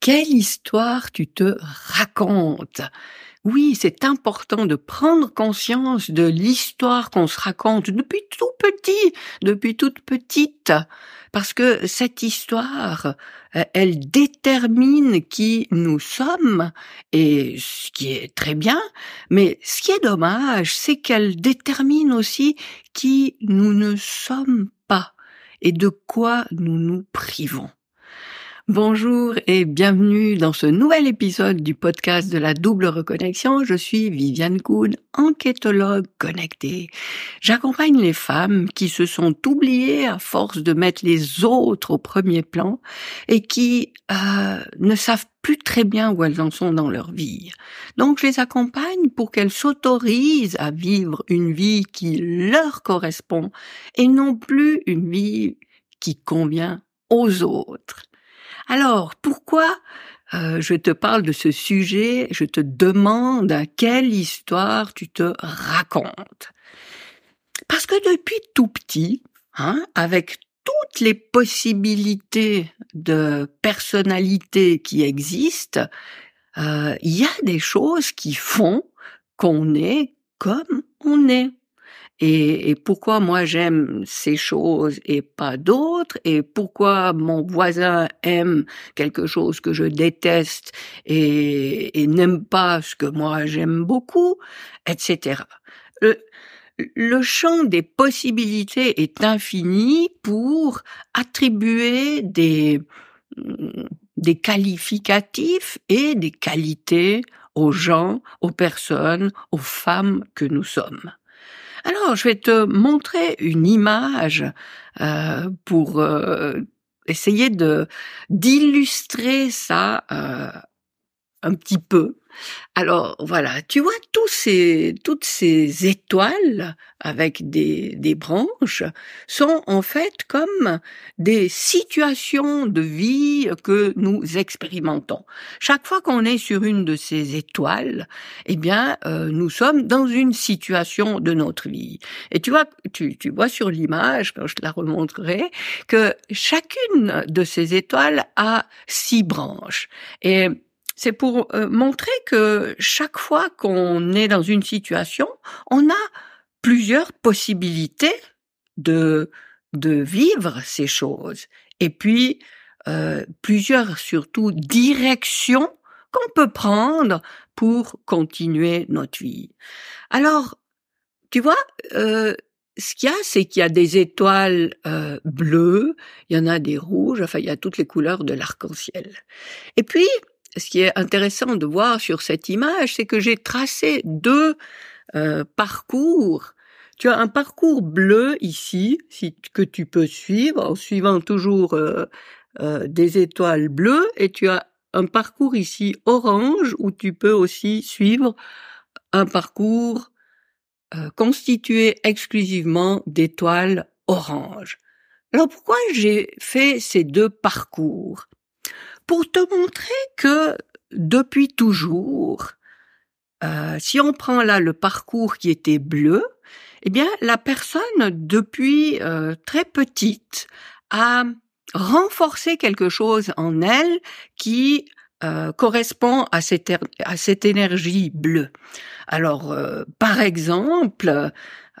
quelle histoire tu te racontes oui, c'est important de prendre conscience de l'histoire qu'on se raconte depuis tout petit, depuis toute petite, parce que cette histoire, euh, elle détermine qui nous sommes, et ce qui est très bien, mais ce qui est dommage, c'est qu'elle détermine aussi qui nous ne sommes pas et de quoi nous nous privons. Bonjour et bienvenue dans ce nouvel épisode du podcast de la double reconnexion. Je suis Viviane Kuhn, enquêtologue connectée. J'accompagne les femmes qui se sont oubliées à force de mettre les autres au premier plan et qui euh, ne savent plus très bien où elles en sont dans leur vie. Donc je les accompagne pour qu'elles s'autorisent à vivre une vie qui leur correspond et non plus une vie qui convient aux autres. Alors, pourquoi euh, je te parle de ce sujet Je te demande quelle histoire tu te racontes? Parce que depuis tout petit, hein, avec toutes les possibilités de personnalité qui existent, euh, il y a des choses qui font qu'on est comme on est et, pourquoi moi j'aime ces choses et pas d'autres, et pourquoi mon voisin aime quelque chose que je déteste et, n'aime pas ce que moi j'aime beaucoup, etc. Le, champ des possibilités est infini pour attribuer des, des qualificatifs et des qualités aux gens, aux personnes, aux femmes que nous sommes. Alors, je vais te montrer une image euh, pour euh, essayer de d'illustrer ça euh, un petit peu. Alors voilà, tu vois tous ces, toutes ces étoiles avec des, des branches sont en fait comme des situations de vie que nous expérimentons. Chaque fois qu'on est sur une de ces étoiles, eh bien, euh, nous sommes dans une situation de notre vie. Et tu vois, tu, tu vois sur l'image, quand je te la remontrerai, que chacune de ces étoiles a six branches. Et c'est pour euh, montrer que chaque fois qu'on est dans une situation, on a plusieurs possibilités de de vivre ces choses et puis euh, plusieurs surtout directions qu'on peut prendre pour continuer notre vie. Alors, tu vois, euh, ce qu'il y a, c'est qu'il y a des étoiles bleues, il y en a des rouges, enfin il y a toutes les couleurs de l'arc-en-ciel. Et puis, ce qui est intéressant de voir sur cette image, c'est que j'ai tracé deux euh, parcours. Tu as un parcours bleu ici, que tu peux suivre en suivant toujours euh, euh, des étoiles bleues, et tu as un parcours ici orange où tu peux aussi suivre un parcours constitué exclusivement d'étoiles oranges. Alors pourquoi j'ai fait ces deux parcours? Pour te montrer que depuis toujours, euh, si on prend là le parcours qui était bleu, eh bien la personne depuis euh, très petite a renforcé quelque chose en elle qui euh, correspond à cette, à cette énergie bleue. Alors, par exemple,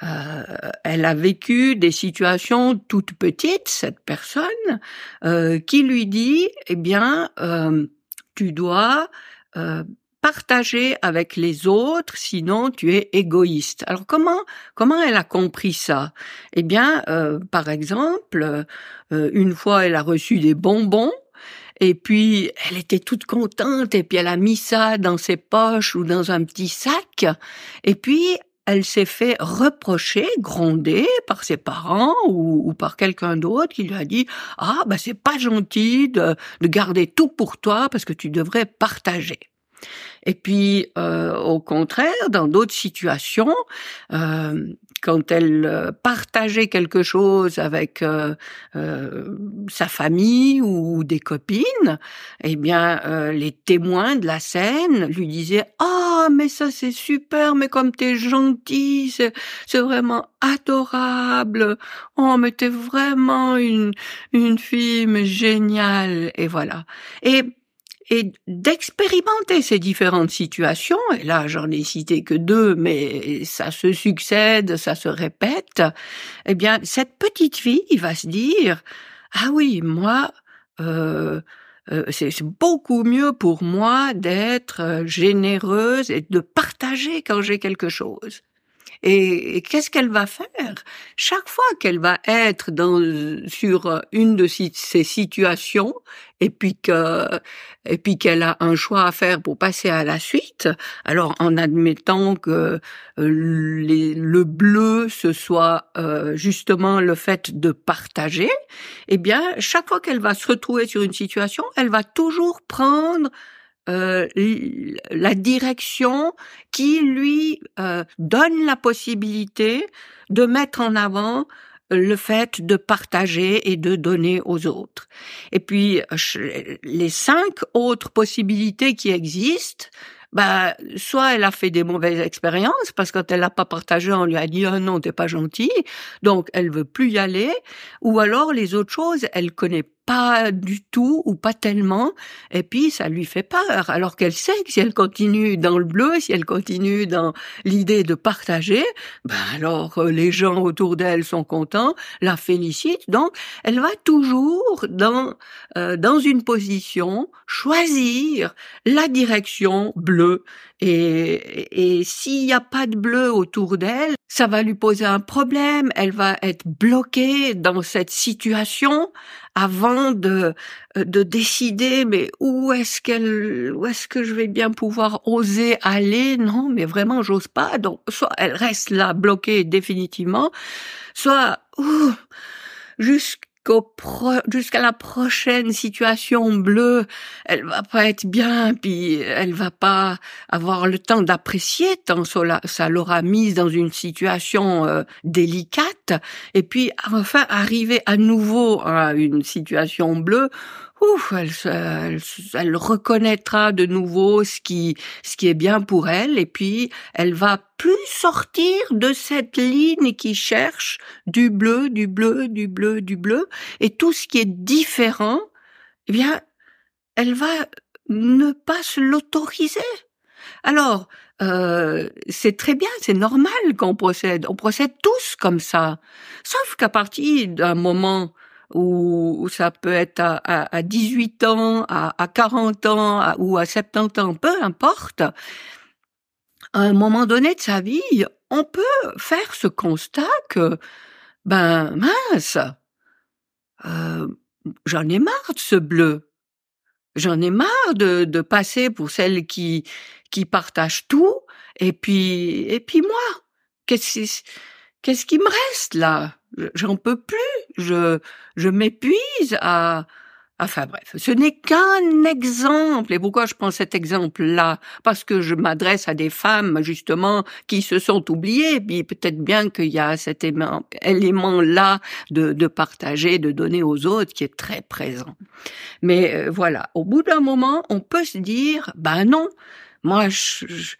euh, elle a vécu des situations toutes petites, cette personne, euh, qui lui dit, eh bien, euh, tu dois partager avec les autres, sinon tu es égoïste. Alors comment comment elle a compris ça? Eh bien, par exemple, une fois elle a reçu des bonbons. Et puis, elle était toute contente, et puis elle a mis ça dans ses poches ou dans un petit sac. Et puis, elle s'est fait reprocher, gronder par ses parents ou, par quelqu'un d'autre qui lui a dit ah bah c'est pas gentil de, de garder tout pour toi parce que tu devrais partager. Et puis, euh, au contraire, dans d'autres situations, euh, quand elle euh, partageait quelque chose avec sa famille ou des copines, eh bien, les témoins de la scène lui disaient ah mais ça c'est super, mais comme t'es gentil, c'est vraiment adorable. Oh mais t'es vraiment une une fille mais géniale et voilà. Et et d'expérimenter ces différentes situations. Et là, j'en ai cité que deux, mais ça se succède, ça se répète. Eh bien, cette petite fille va se dire ah oui, moi. Euh, euh, c'est beaucoup mieux pour moi d'être euh, généreuse et de partager quand j'ai quelque chose. Et, qu'est-ce qu'elle va faire? Chaque fois qu'elle va être dans sur une de ces situations, et puis que et puis qu'elle a un choix à faire pour passer à la suite, alors en admettant que euh, le bleu ce soit euh, justement le fait de partager, eh bien chaque fois qu'elle va se retrouver sur une situation, elle va toujours prendre euh, la direction qui lui euh, donne la possibilité de mettre en avant le fait de partager et de donner aux autres. Et puis, les cinq autres possibilités qui existent, bah, soit elle a fait des mauvaises expériences parce que quand elle n'a pas partagé, on lui a dit oh non t'es pas gentil, donc elle veut plus y aller, ou alors les autres choses elle connaît pas du tout ou pas tellement, et puis ça lui fait peur, alors qu'elle sait que si elle continue dans le bleu, si elle continue dans l'idée de partager, ben alors euh, les gens autour d'elle sont contents, la félicitent, donc elle va toujours dans euh, dans une position choisir la direction bleue et, et s'il n'y a pas de bleu autour d'elle, ça va lui poser un problème. Elle va être bloquée dans cette situation avant de de décider. Mais où est-ce qu'elle, où est-ce que je vais bien pouvoir oser aller? Non, mais vraiment, j'ose pas. Donc, soit elle reste là bloquée définitivement, soit ouh, jusqu'à jusqu'à la prochaine situation bleue, elle va pas être bien, puis elle va pas avoir le temps d'apprécier tant ça l'aura mise dans une situation euh, délicate, et puis enfin arriver à nouveau à une situation bleue ouf, elle, elle, reconnaîtra de nouveau ce qui, ce qui est bien pour elle, et puis elle va plus sortir de cette ligne qui cherche du bleu, du bleu, du bleu, du bleu, et tout ce qui est différent, eh bien, elle va ne pas se l'autoriser. Alors, euh, c'est très bien, c'est normal qu'on procède. On procède tous comme ça. Sauf qu'à partir d'un moment ou, ça peut être à, à, 18 ans, à, à 40 ans ou à 70 ans, peu importe. À un moment donné de sa vie, on peut faire ce constat que, ben mince, euh, j'en ai marre de ce bleu. J'en ai marre de, de passer pour celle qui qui partage tout. Et puis et puis moi, qu'est-ce qu'est-ce qui me reste là? J'en peux plus. Je je m'épuise à Enfin bref, ce n'est qu'un exemple. Et pourquoi je prends cet exemple-là? Parce que je m'adresse à des femmes justement qui se sont oubliées. Puis peut-être bien qu'il y a cet élément-là de, de, partager, de donner aux autres qui est très présent. Mais euh, voilà, au bout d'un moment, on peut se dire, ben non, moi je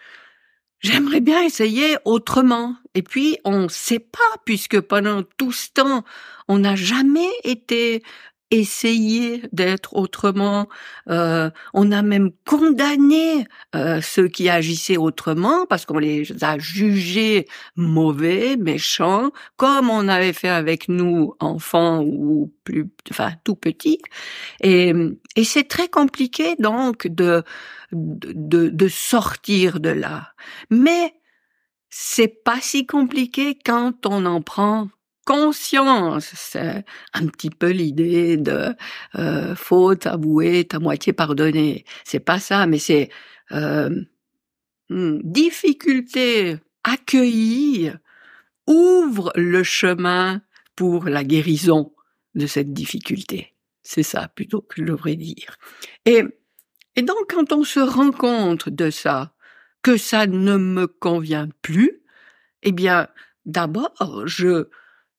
J'aimerais bien essayer autrement. Et puis, on ne sait pas, puisque pendant tout ce temps, on n'a jamais été essayé d'être autrement. Euh, on a même condamné euh, ceux qui agissaient autrement parce qu'on les a jugés mauvais, méchants, comme on avait fait avec nous enfants ou plus, enfin tout petits. Et, et c'est très compliqué donc de de, de sortir de là. Mais c'est pas si compliqué quand on en prend conscience. C'est un petit peu l'idée de euh, faute avouée, à moitié pardonnée. C'est pas ça, mais c'est euh, hmm, difficulté accueillie ouvre le chemin pour la guérison de cette difficulté. C'est ça plutôt que je devrais dire. Et et donc, quand on se rend compte de ça, que ça ne me convient plus, eh bien, d'abord, je,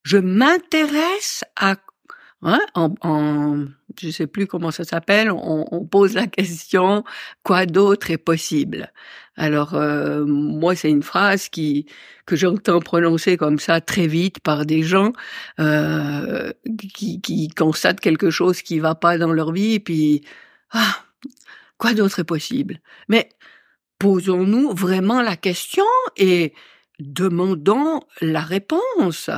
je m'intéresse à, hein, en, en, je sais plus comment ça s'appelle, on, on, pose la question, quoi d'autre est possible? Alors, euh, moi, c'est une phrase qui, que j'entends prononcer comme ça très vite par des gens, euh, qui, qui constatent quelque chose qui va pas dans leur vie, puis, ah, Quoi d'autre est possible? Mais posons-nous vraiment la question et demandons la réponse.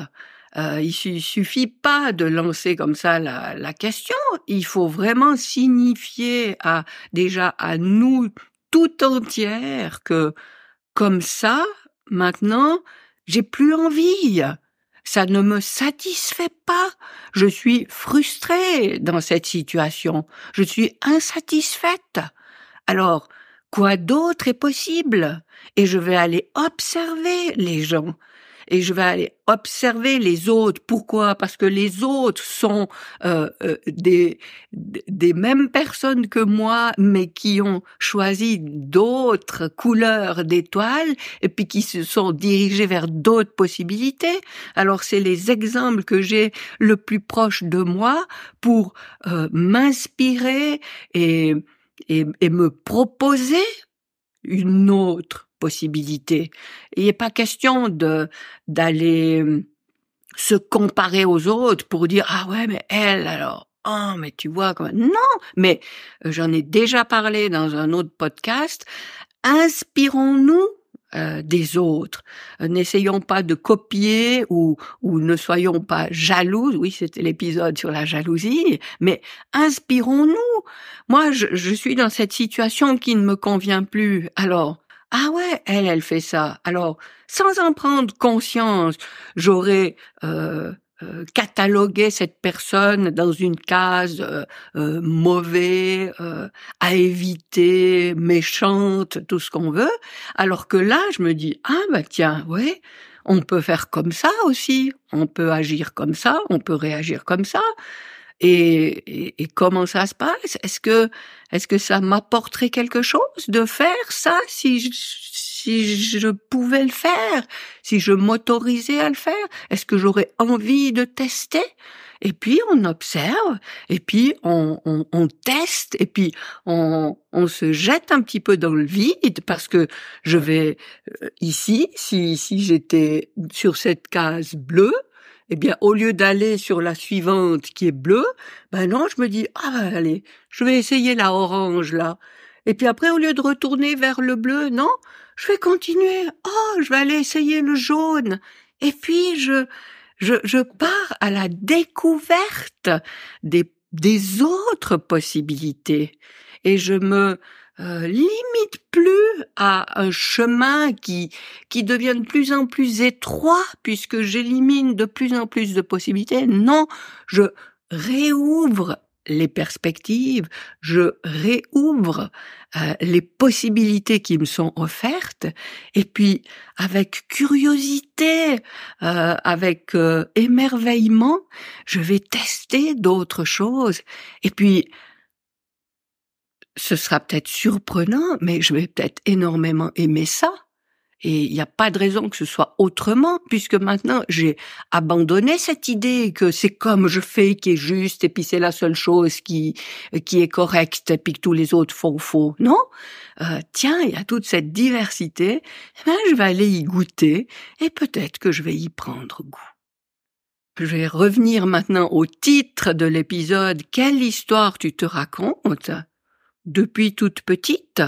Euh, il suffit pas de lancer comme ça la, la question. Il faut vraiment signifier à déjà à nous tout entière que comme ça, maintenant, j'ai plus envie. Ça ne me satisfait pas. Je suis frustrée dans cette situation. Je suis insatisfaite. Alors, quoi d'autre est possible? Et je vais aller observer les gens et je vais aller observer les autres. Pourquoi? Parce que les autres sont euh, euh, des, des mêmes personnes que moi, mais qui ont choisi d'autres couleurs d'étoiles et puis qui se sont dirigés vers d'autres possibilités. Alors c'est les exemples que j'ai le plus proche de moi pour euh, m'inspirer et, et, et me proposer une autre Il n'est pas question de d'aller euh, se comparer aux autres pour dire ah ouais mais elle alors oh mais tu vois non mais j'en ai déjà parlé dans un autre podcast inspirons-nous euh, des autres. N'essayons pas de copier ou, ou ne soyons pas jaloux. Oui, c'était l'épisode sur la jalousie, mais inspirons-nous. Moi, je, je, suis dans cette situation qui ne me convient plus. Alors, ah ouais, elle, elle fait ça. Alors, sans en prendre conscience, j'aurais euh, euh, catalogué cette personne dans une case euh, euh mauvais, euh, à éviter, méchante, tout ce qu'on veut. Alors que là, je me dis ah bah tiens, ouais, on peut faire comme ça aussi. On peut agir comme ça, on peut réagir comme ça. Et, et, comment ça se passe? Est-ce que est-ce que ça m'apporterait quelque chose de faire ça si je, si je pouvais le faire, si je m'autorisais à le faire? Est-ce que j'aurais envie de tester? Et puis on observe, et puis on, on, on teste, et puis on, on, se jette un petit peu dans le vide parce que je vais euh, ici, si, si j'étais sur cette case bleue, eh bien, au lieu d'aller sur la suivante qui est bleue, ben non, je me dis, ah, ben, allez, je vais essayer la orange, là. Et puis après, au lieu de retourner vers le bleu, non, je vais continuer. Oh, je vais aller essayer le jaune. Et puis, je, je, je pars à la découverte des, des autres possibilités. Et je me, euh, limite plus à un chemin qui qui devient de plus en plus étroit puisque j'élimine de plus en plus de possibilités. Non, je réouvre les perspectives, je réouvre euh, les possibilités qui me sont offertes, et puis avec curiosité, euh, avec émerveillement, je vais tester d'autres choses, et puis ce sera peut-être surprenant, mais je vais peut-être énormément aimer ça. Et il n'y a pas de raison que ce soit autrement, puisque maintenant j'ai abandonné cette idée que c'est comme je fais qui est juste, et puis c'est la seule chose qui qui est correcte, et puis que tous les autres font faux. Non, euh, tiens, il y a toute cette diversité. Eh ben, je vais aller y goûter, et peut-être que je vais y prendre goût. Je vais revenir maintenant au titre de l'épisode Quelle histoire tu te racontes? Depuis toute petite,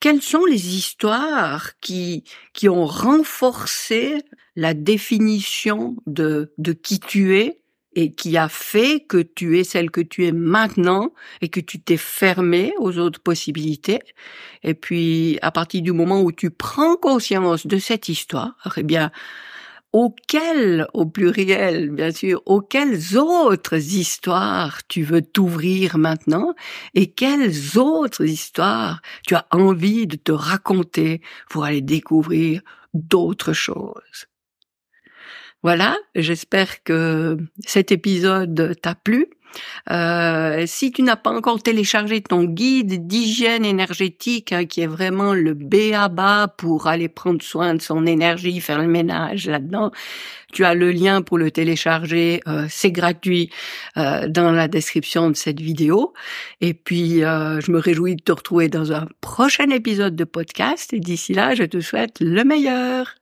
quelles sont les histoires qui, qui ont renforcé la définition de, de qui tu es et qui a fait que tu es celle que tu es maintenant et que tu t'es fermé aux autres possibilités? Et puis, à partir du moment où tu prends conscience de cette histoire, eh bien, auxquelles, au pluriel bien sûr, auxquelles autres histoires tu veux t'ouvrir maintenant et quelles autres histoires tu as envie de te raconter pour aller découvrir d'autres choses. Voilà, j'espère que cet épisode t'a plu. Euh, si tu n'as pas encore téléchargé ton guide d'hygiène énergétique, hein, qui est vraiment le B à bas pour aller prendre soin de son énergie, faire le ménage là-dedans, tu as le lien pour le télécharger. Euh, c'est gratuit euh, dans la description de cette vidéo. Et puis, je me réjouis de te retrouver dans un prochain épisode de podcast. Et d'ici là, je te souhaite le meilleur.